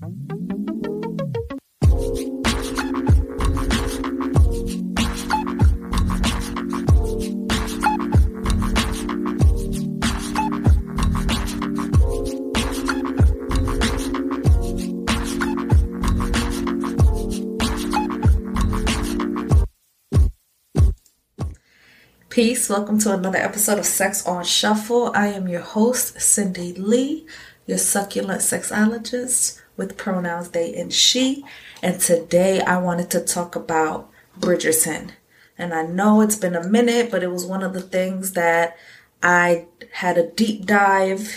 Peace. Welcome to another episode of Sex on Shuffle. I am your host, Cindy Lee, your succulent sexologist with pronouns they and she. And today I wanted to talk about Bridgerton. And I know it's been a minute, but it was one of the things that I had a deep dive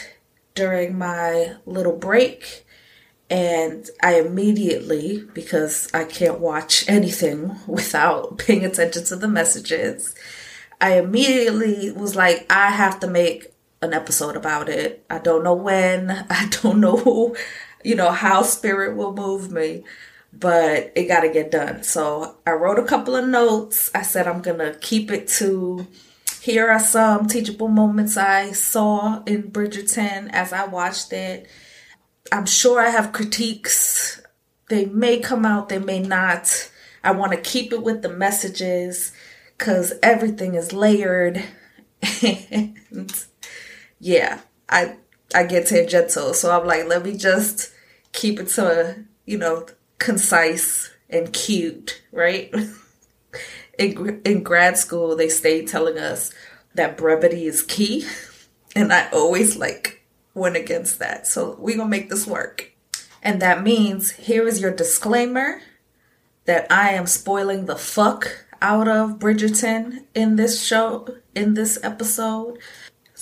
during my little break. And I immediately, because I can't watch anything without paying attention to the messages, I immediately was like, I have to make an episode about it. I don't know when, I don't know you know, how spirit will move me, but it got to get done. So I wrote a couple of notes. I said, I'm going to keep it to here are some teachable moments I saw in Bridgerton as I watched it. I'm sure I have critiques. They may come out, they may not. I want to keep it with the messages because everything is layered. and yeah, I I get tangential, so I'm like, let me just keep it to you know concise and cute, right? in in grad school, they stayed telling us that brevity is key, and I always like went against that. So we're gonna make this work. And that means here is your disclaimer that I am spoiling the fuck out of Bridgerton in this show, in this episode.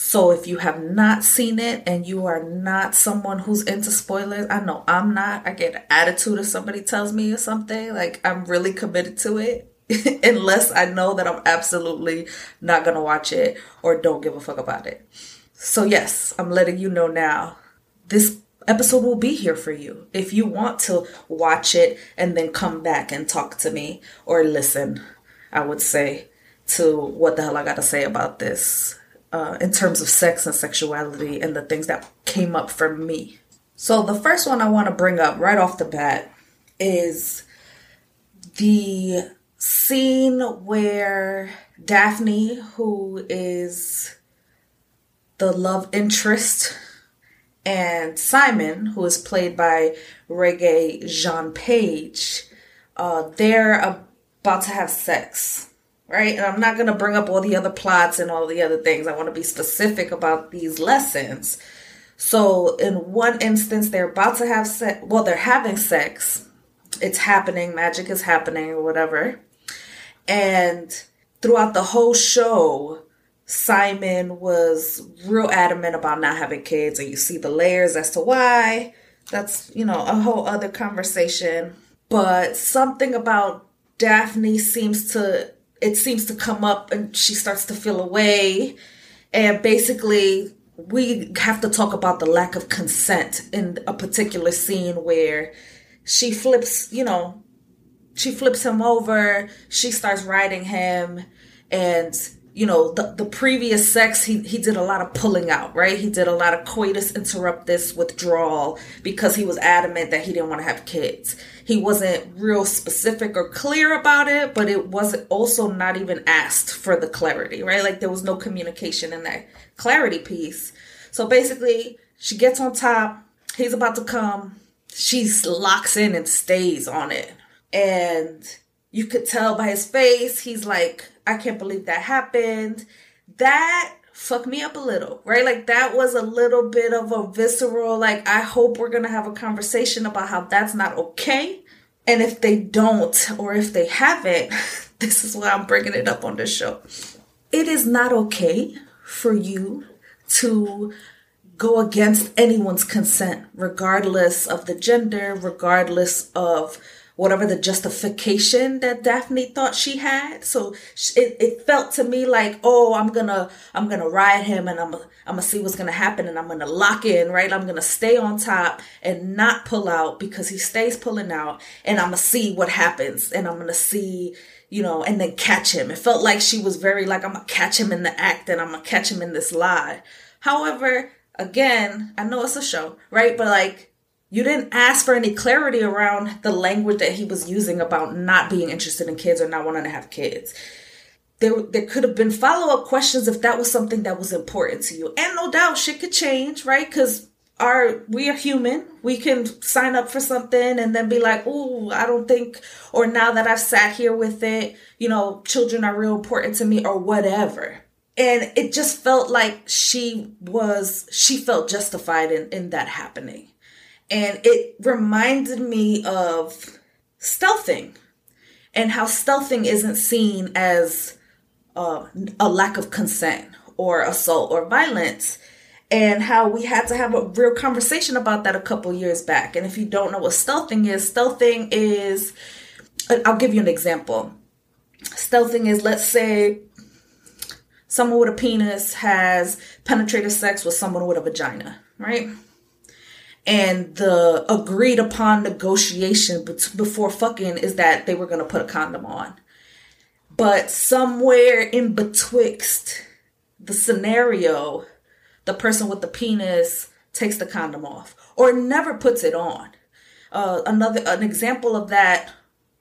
So if you have not seen it and you are not someone who's into spoilers, I know I'm not. I get an attitude if somebody tells me or something. Like I'm really committed to it. Unless I know that I'm absolutely not gonna watch it or don't give a fuck about it. So yes, I'm letting you know now. This episode will be here for you if you want to watch it and then come back and talk to me or listen I would say, to what the hell I got to say about this uh, in terms of sex and sexuality and the things that came up for me. So, the first one I want to bring up right off the bat is the scene where Daphne, who is the love interest, and Simon, who is played by Regé-Jean Page, uh, they're about to have sex, right? And I'm not going to bring up all the other plots and all the other things. I want to be specific about these lessons. So, in one instance, they're about to have sex. Well, they're having sex. It's happening. Magic is happening, or whatever. And throughout the whole show, Simon was real adamant about not having kids, and you see the layers as to why. That's, you know, a whole other conversation. But something about Daphne seems to it seems to come up and she starts to feel away. And basically we have to talk about the lack of consent in a particular scene where she flips, you know, she flips him over, she starts riding him and you know the, the previous sex he, he did a lot of pulling out right? He did a lot of coitus interruptus withdrawal because he was adamant that he didn't want to have kids. He wasn't real specific or clear about it but it wasn't also not even asked for the clarity right? Like there was no communication in that clarity piece. So basically she gets on top he's about to come she locks in and stays on it. And you could tell by his face he's like I can't believe that happened. That fucked me up a little, right? Like that was a little bit of a visceral, like, I hope we're gonna have a conversation about how that's not okay. And if they don't, or if they haven't, this is why I'm bringing it up on this show. It is not okay for you to go against anyone's consent, regardless of the gender, regardless of whatever the justification that Daphne thought she had. So it, it felt to me like, oh, I'm gonna, I'm gonna ride him and I'm, I'm gonna see what's gonna happen and I'm gonna lock in, right? I'm gonna stay on top and not pull out because he stays pulling out and I'm gonna see what happens and I'm gonna see, you know, and then catch him. It felt like she was very like, I'm gonna catch him in the act and I'm gonna catch him in this lie. However, again, I know it's a show, right? But like, You didn't ask for any clarity around the language that he was using about not being interested in kids or not wanting to have kids. There, there could have been follow up questions if that was something that was important to you. And no doubt shit could change, right? Because our we are human. We can sign up for something and then be like, "Oh, I don't think," or now that I've sat here with it, you know, children are real important to me, or whatever. And it just felt like she was, she felt justified in, in that happening. And it reminded me of stealthing and how stealthing isn't seen as uh, a lack of consent or assault or violence and how we had to have a real conversation about that a couple years back. And if you don't know what stealthing is, stealthing is, I'll give you an example. Stealthing is, let's say, someone with a penis has penetrative sex with someone with a vagina, right? And the agreed upon negotiation before fucking is that they were going to put a condom on. But somewhere in betwixt the scenario, the person with the penis takes the condom off or never puts it on. Uh, another an example of that,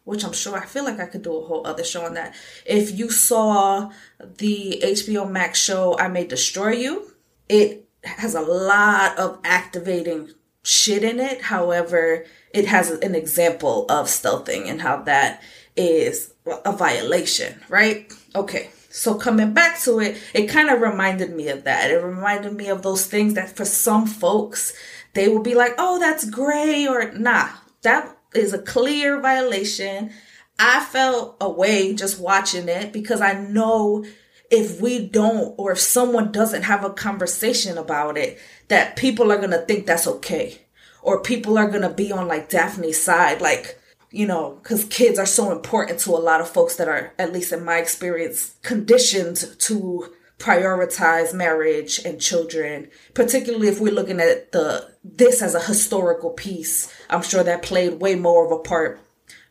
which I'm sure I feel like I could do a whole other show on that. If you saw the HBO Max show I May Destroy You, it has a lot of activating shit in it. However, it has an example of stealthing and how that is a violation, right? Okay. So coming back to it, it kind of reminded me of that. It reminded me of those things that for some folks, they will be like, oh, that's gray or nah, that is a clear violation. I felt away just watching it because I know if we don't or if someone doesn't have a conversation about it, that people are going to think that's okay. Or people are going to be on like Daphne's side, like, you know, because kids are so important to a lot of folks that are, at least in my experience, conditioned to prioritize marriage and children, particularly if we're looking at the this as a historical piece. I'm sure that played way more of a part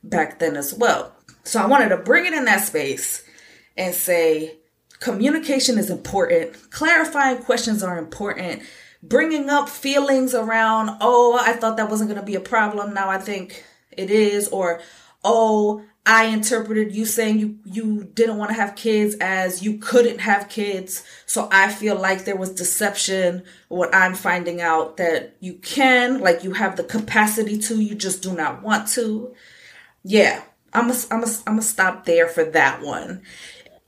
back then as well. So I wanted to bring it in that space and say communication is important. Clarifying questions are important bringing up feelings around, oh, I thought that wasn't going to be a problem. Now I think it is. Or, oh, I interpreted you saying you, you didn't want to have kids as you couldn't have kids. So I feel like there was deception when I'm finding out that you can, like you have the capacity to, you just do not want to. Yeah, I'm gonna I'm a, I'm a stop there for that one.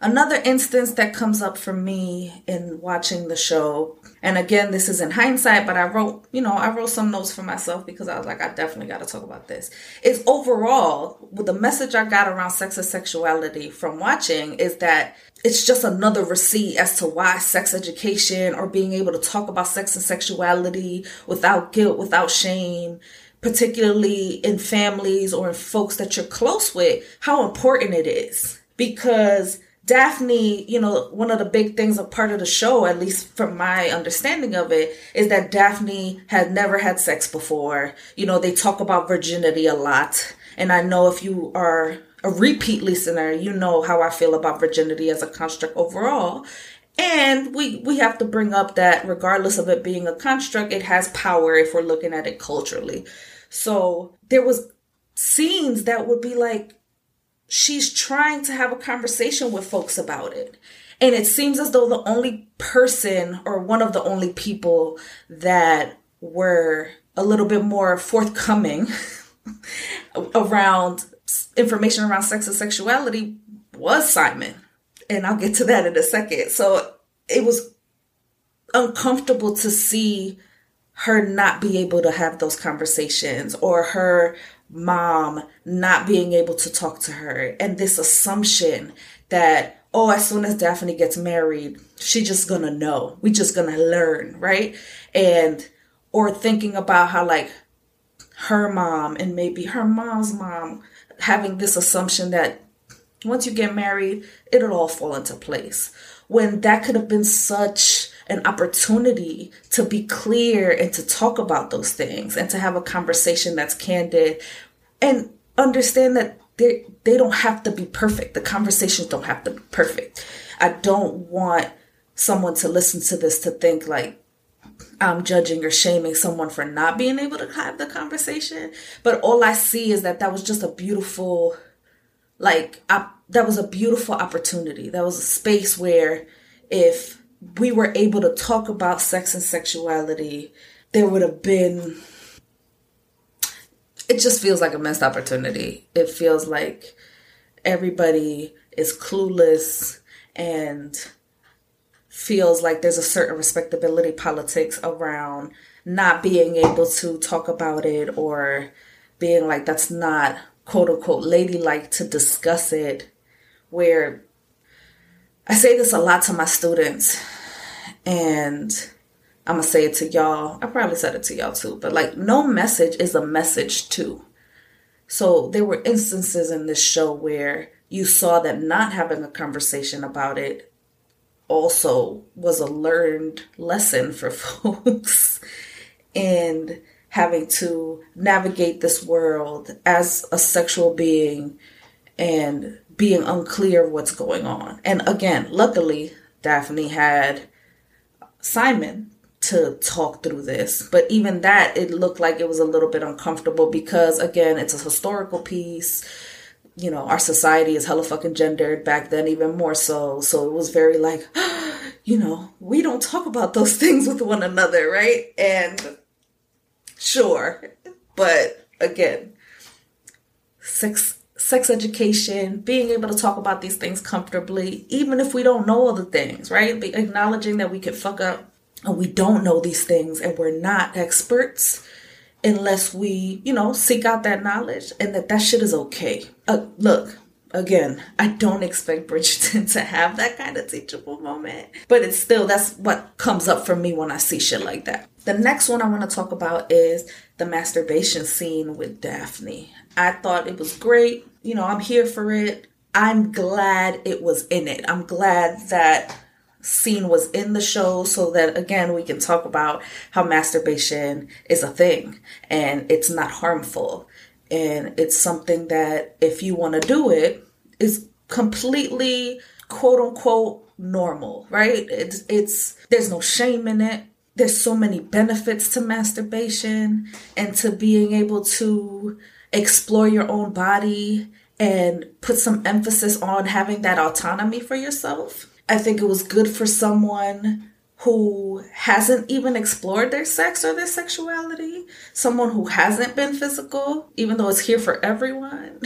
Another instance that comes up for me in watching the show, and again, this is in hindsight, but I wrote, you know, I wrote some notes for myself because I was like, I definitely got to talk about this. Is overall, with the message I got around sex and sexuality from watching is that it's just another receipt as to why sex education or being able to talk about sex and sexuality without guilt, without shame, particularly in families or in folks that you're close with, how important it is. Because Daphne, you know, one of the big things, a part of the show, at least from my understanding of it, is that Daphne had never had sex before. You know, they talk about virginity a lot. And I know if you are a repeat listener, you know how I feel about virginity as a construct overall. And we, we have to bring up that regardless of it being a construct, it has power if we're looking at it culturally. So there was scenes that would be like, she's trying to have a conversation with folks about it. And it seems as though the only person or one of the only people that were a little bit more forthcoming around information around sex and sexuality was Simon. And I'll get to that in a second. So it was uncomfortable to see her not be able to have those conversations or her mom not being able to talk to her and this assumption that oh as soon as daphne gets married she's just gonna know. We just gonna learn right? And or thinking about how like her mom and maybe her mom's mom having this assumption that once you get married it'll all fall into place. When that could have been such an opportunity to be clear and to talk about those things and to have a conversation that's candid and understand that they they don't have to be perfect. The conversations don't have to be perfect. I don't want someone to listen to this to think like I'm judging or shaming someone for not being able to have the conversation. But all I see is that that was just a beautiful, like, I, that was a beautiful opportunity. That was a space where if we were able to talk about sex and sexuality, there would have been it just feels like a missed opportunity. It feels like everybody is clueless and feels like there's a certain respectability politics around not being able to talk about it or being like that's not quote unquote ladylike to discuss it where I say this a lot to my students and I'm gonna say it to y'all. I probably said it to y'all too, but like, no message is a message too. So there were instances in this show where you saw that not having a conversation about it also was a learned lesson for folks and having to navigate this world as a sexual being and being unclear of what's going on. And again, luckily, Daphne had Simon to talk through this. But even that, it looked like it was a little bit uncomfortable because, again, it's a historical piece. You know, our society is hella fucking gendered back then, even more so. So it was very like, you know, we don't talk about those things with one another, right? And sure, but again, sex sex education, being able to talk about these things comfortably, even if we don't know all the things, right? Be acknowledging that we could fuck up and we don't know these things and we're not experts unless we, you know, seek out that knowledge and that that shit is okay. Uh, look, again, I don't expect Bridgerton to have that kind of teachable moment, but it's still, that's what comes up for me when I see shit like that. The next one I want to talk about is the masturbation scene with Daphne. I thought it was great. You know, I'm here for it. I'm glad it was in it. I'm glad that scene was in the show so that again we can talk about how masturbation is a thing and it's not harmful and it's something that if you want to do it is completely quote unquote normal right it's it's there's no shame in it there's so many benefits to masturbation and to being able to explore your own body and put some emphasis on having that autonomy for yourself I think it was good for someone who hasn't even explored their sex or their sexuality, someone who hasn't been physical, even though it's here for everyone.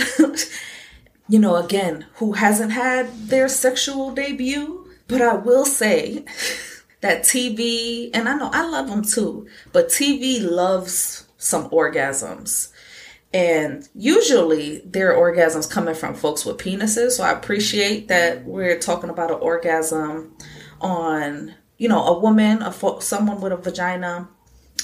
you know, again, who hasn't had their sexual debut. But I will say that TV, and I know I love them too, but TV loves some orgasms. And usually there are orgasms coming from folks with penises. So I appreciate that we're talking about an orgasm on, you know, a woman, a fo- someone with a vagina.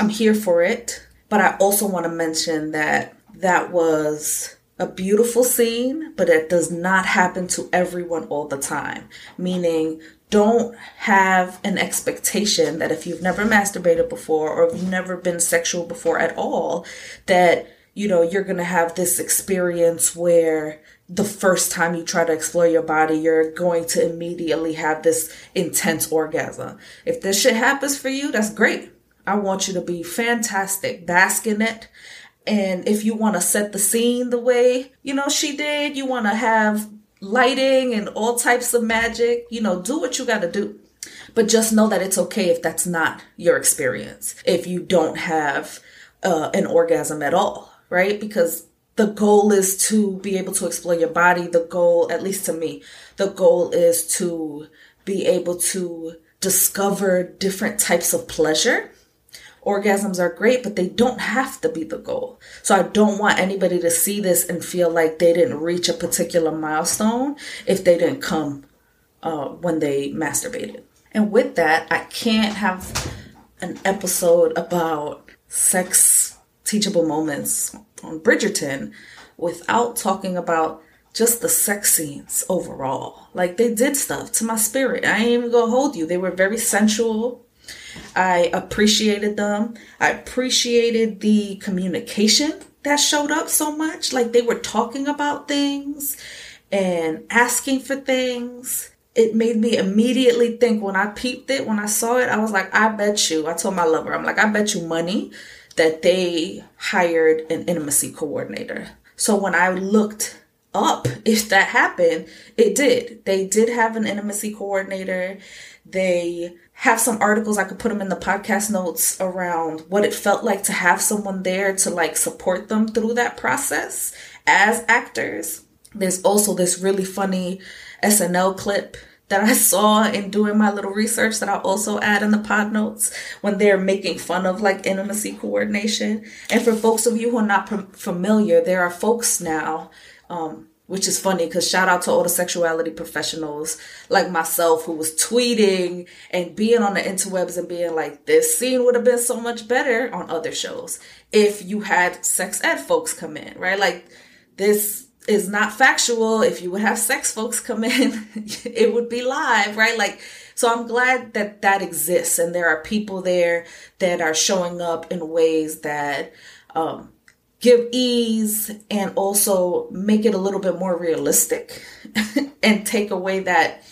I'm here for it. But I also want to mention that that was a beautiful scene, but it does not happen to everyone all the time. Meaning, don't have an expectation that if you've never masturbated before or if you've never been sexual before at all, that you know, you're going to have this experience where the first time you try to explore your body, you're going to immediately have this intense orgasm. If this shit happens for you, that's great. I want you to be fantastic, bask in it. And if you want to set the scene the way, you know, she did, you want to have lighting and all types of magic, you know, do what you got to do. But just know that it's okay if that's not your experience. If you don't have uh, an orgasm at all right? Because the goal is to be able to explore your body. The goal, at least to me, the goal is to be able to discover different types of pleasure. Orgasms are great, but they don't have to be the goal. So I don't want anybody to see this and feel like they didn't reach a particular milestone if they didn't come uh, when they masturbated. And with that, I can't have an episode about sex teachable moments on Bridgerton without talking about just the sex scenes overall. Like they did stuff to my spirit. I ain't even gonna hold you. They were very sensual. I appreciated them. I appreciated the communication that showed up so much. Like they were talking about things and asking for things it made me immediately think when I peeped it, when I saw it, I was like, I bet you, I told my lover, I'm like, I bet you money that they hired an intimacy coordinator. So when I looked up if that happened, it did. They did have an intimacy coordinator. They have some articles I could put them in the podcast notes around what it felt like to have someone there to like support them through that process as actors. There's also this really funny SNL clip that I saw in doing my little research that I'll also add in the pod notes when they're making fun of like intimacy coordination. And for folks of you who are not familiar, there are folks now, um, which is funny because shout out to all the sexuality professionals like myself who was tweeting and being on the interwebs and being like, this scene would have been so much better on other shows if you had sex ed folks come in, right? Like this is not factual. If you would have sex folks come in, it would be live, right? Like, so I'm glad that that exists and there are people there that are showing up in ways that um, give ease and also make it a little bit more realistic and take away that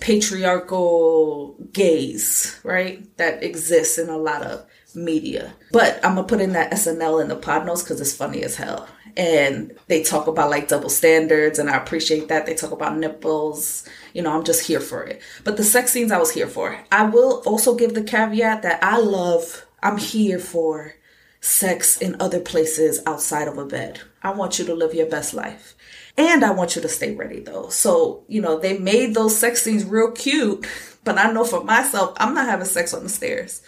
patriarchal gaze, right? That exists in a lot of media. But I'm gonna put in that SNL in the pod notes because it's funny as hell and they talk about like double standards and I appreciate that. They talk about nipples. You know, I'm just here for it. But the sex scenes I was here for. I will also give the caveat that I love I'm here for sex in other places outside of a bed. I want you to live your best life. And I want you to stay ready though. So, you know, they made those sex scenes real cute, but I know for myself, I'm not having sex on the stairs.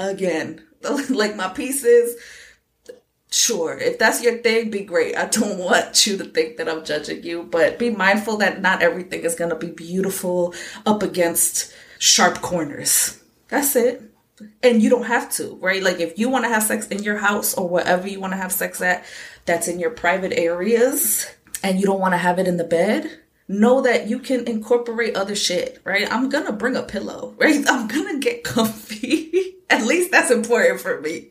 Again, like my pieces, sure if that's your thing be great. I don't want you to think that i'm judging you but be mindful that not everything is going to be beautiful up against sharp corners. That's it. And you don't have to right? Like if you want to have sex in your house or wherever you want to have sex at that's in your private areas and you don't want to have it in the bed know that you can incorporate other shit right? I'm gonna bring a pillow right? I'm gonna get comfy. At least that's important for me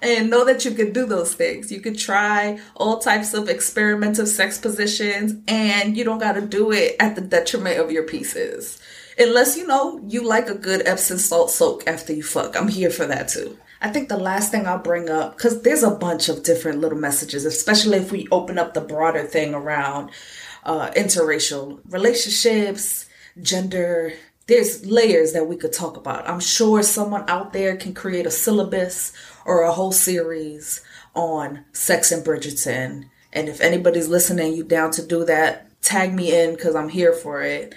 and know that you can do those things. You can try all types of experimental sex positions and you don't got to do it at the detriment of your pieces. Unless you know you like a good Epsom salt soak after you fuck. I'm here for that too. I think the last thing I'll bring up, because there's a bunch of different little messages, especially if we open up the broader thing around uh, interracial relationships, gender, there's layers that we could talk about. I'm sure someone out there can create a syllabus or a whole series on sex and Bridgerton. And if anybody's listening, you down to do that, tag me in because I'm here for it.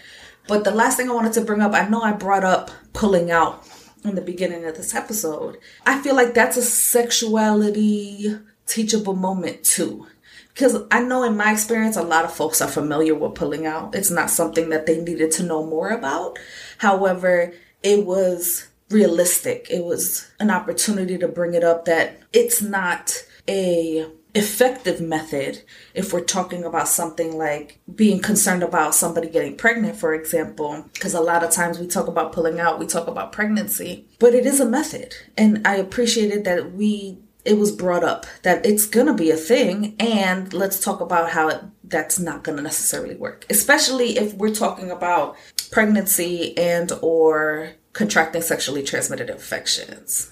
But the last thing I wanted to bring up, I know I brought up pulling out in the beginning of this episode. I feel like that's a sexuality teachable moment too. Because I know in my experience, a lot of folks are familiar with pulling out. It's not something that they needed to know more about. However, it was realistic. It was an opportunity to bring it up that it's not a effective method if we're talking about something like being concerned about somebody getting pregnant for example because a lot of times we talk about pulling out we talk about pregnancy but it is a method and i appreciated that we it was brought up that it's gonna be a thing and let's talk about how it, that's not gonna necessarily work especially if we're talking about pregnancy and or contracting sexually transmitted infections.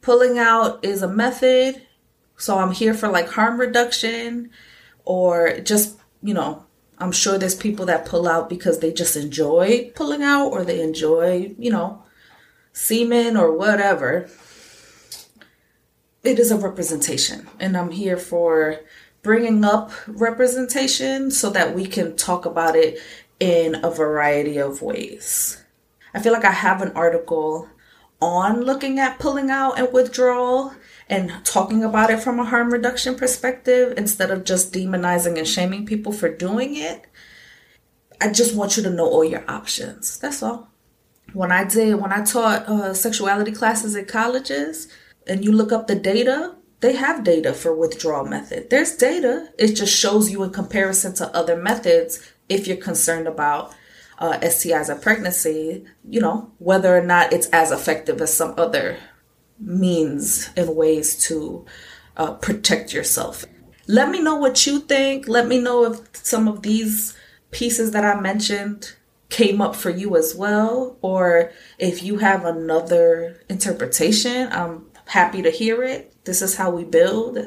Pulling out is a method. So I'm here for like harm reduction or just, you know, I'm sure there's people that pull out because they just enjoy pulling out or they enjoy, you know, semen or whatever. It is a representation, and I'm here for bringing up representation so that we can talk about it in a variety of ways. I feel like I have an article on looking at pulling out and withdrawal and talking about it from a harm reduction perspective instead of just demonizing and shaming people for doing it. I just want you to know all your options. That's all. When I did, when I taught uh, sexuality classes at colleges, and you look up the data, they have data for withdrawal method. There's data. It just shows you in comparison to other methods if you're concerned about uh, STIs or pregnancy, you know, whether or not it's as effective as some other means and ways to uh, protect yourself. Let me know what you think. Let me know if some of these pieces that I mentioned came up for you as well, or if you have another interpretation, I'm happy to hear it. This is how we build.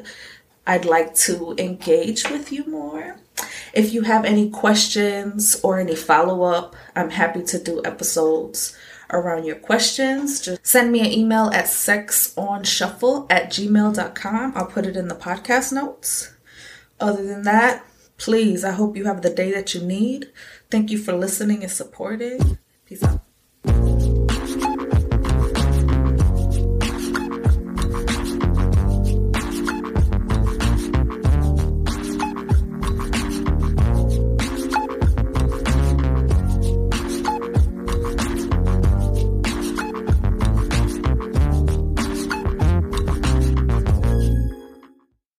I'd like to engage with you more. If you have any questions or any follow up, I'm happy to do episodes around your questions. Just send me an email at sexonshuffle at gmail.com. I'll put it in the podcast notes. Other than that, please, I hope you have the day that you need. Thank you for listening and supporting. Peace out.